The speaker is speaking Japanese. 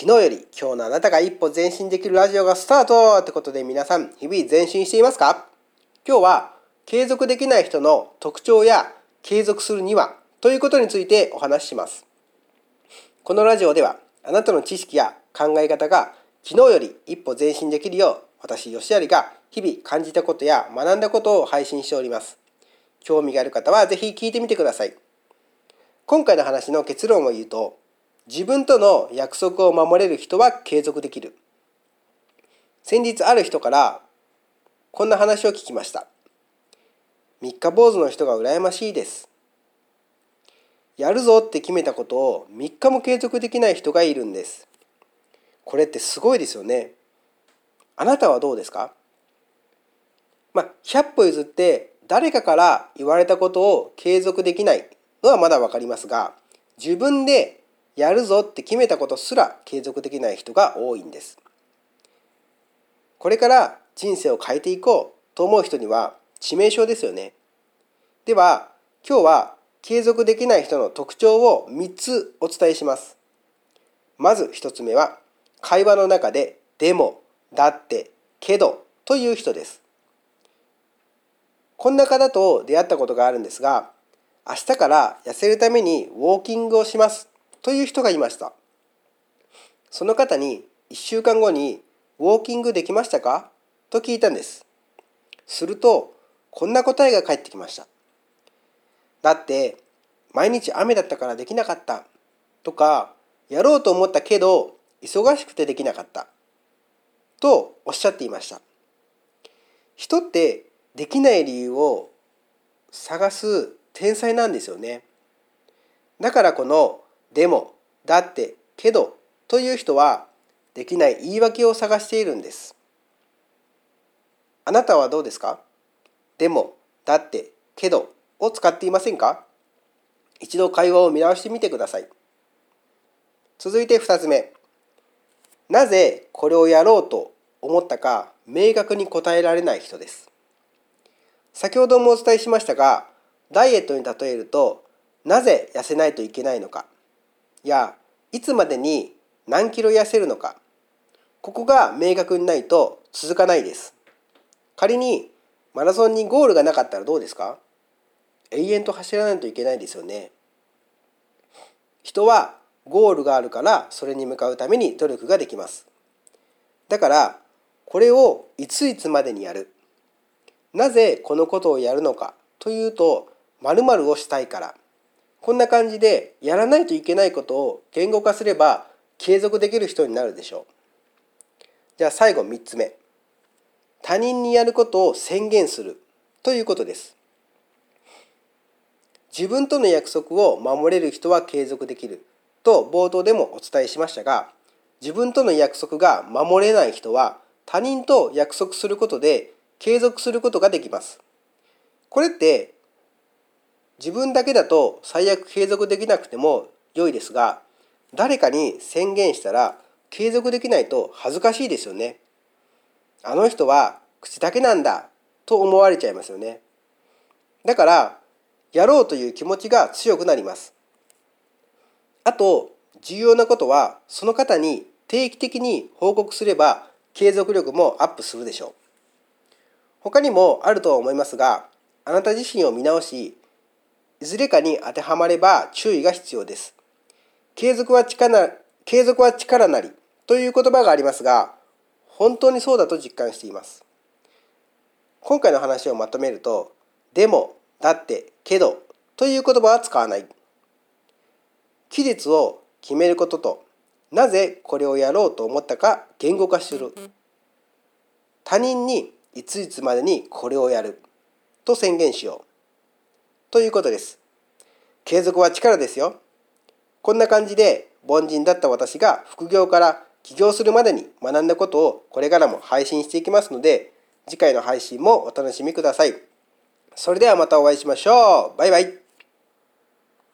昨日より今日のあなたが一歩前進できるラジオがスタートってことで皆さん日々前進していますか？今日は継続できない人の特徴や継続するにはということについてお話しします。このラジオではあなたの知識や考え方が昨日より一歩前進できるよう私吉有が日々感じたことや学んだことを配信しております。興味がある方はぜひ聞いてみてください。今回の話の結論を言うと自分との約束を守れる人は継続できる。先日ある人からこんな話を聞きました。三日坊主の人が羨ましいです。やるぞって決めたことを3日も継続できない人がいるんです。これってすごいですよね。あなたはどうですか？まあ100歩譲って誰かから言われたことを継続できないのはまだ分かりますが自分でやるぞって決めたことすら継続できない人が多いんです。これから人生を変えていこうと思う人には致命傷ですよね。では今日は継続できない人の特徴を3つお伝えします。まず1つ目は会話の中で「でも」「だって」「けど」という人です。こんな方と出会ったことがあるんですが明日から痩せるためにウォーキングをしますという人がいました。その方に1週間後に「ウォーキングできましたか?」と聞いたんです。するとこんな答えが返ってきました。だって毎日雨だったからできなかった。とかやろうと思ったけど忙しくてできなかった。とおっしゃっていました。人ってできない理由を探す天才なんですよね。だからこのでも、だって、けどという人はできない言い訳を探しているんです。あなたはどうですか？でも、だって、けどを使っていませんか？一度会話を見直してみてください。続いて2つ目。なぜこれをやろうと思ったか明確に答えられない人です。先ほどもお伝えしましたが、ダイエットに例えると、なぜ痩せないといけないのかやいつまでに何キロ痩せるのか。ここが明確にないと続かないです。仮にマラソンにゴールがなかったらどうですか？永遠と走らないといけないですよね。人はゴールがあるからそれに向かうために努力ができます。だからこれをいついつまでにやる？なぜこのことをやるのかというと〇〇をしたいから。こんな感じでやらないといけないことを言語化すれば継続できる人になるでしょう。じゃあ最後3つ目。他人にやることを宣言するということです。自分との約束を守れる人は継続できると冒頭でもお伝えしましたが自分との約束が守れない人は他人と約束することで継続することができます。これって自分だけだと最悪継続できなくても良いですが誰かに宣言したら継続できないと恥ずかしいですよね。あの人は口だけなんだと思われちゃいますよね。だからやろうという気持ちが強くなります。あと重要なことはその方に定期的に報告すれば継続力もアップするでしょう。他にもあるとは思いますがあなた自身を見直しいずれかに当てはまれば注意が必要です。継続は力継続は力なりという言葉がありますが、本当にそうだと実感しています。今回の話をまとめると、でも、だって、けどという言葉は使わない。期日を決めることと、なぜこれをやろうと思ったか言語化する。他人にいついつまでにこれをやると宣言しよう。ということです。継続は力ですよ。こんな感じで凡人だった私が副業から起業するまでに学んだことをこれからも配信していきますので次回の配信もお楽しみください。それではまたお会いしましょう。バイバイ。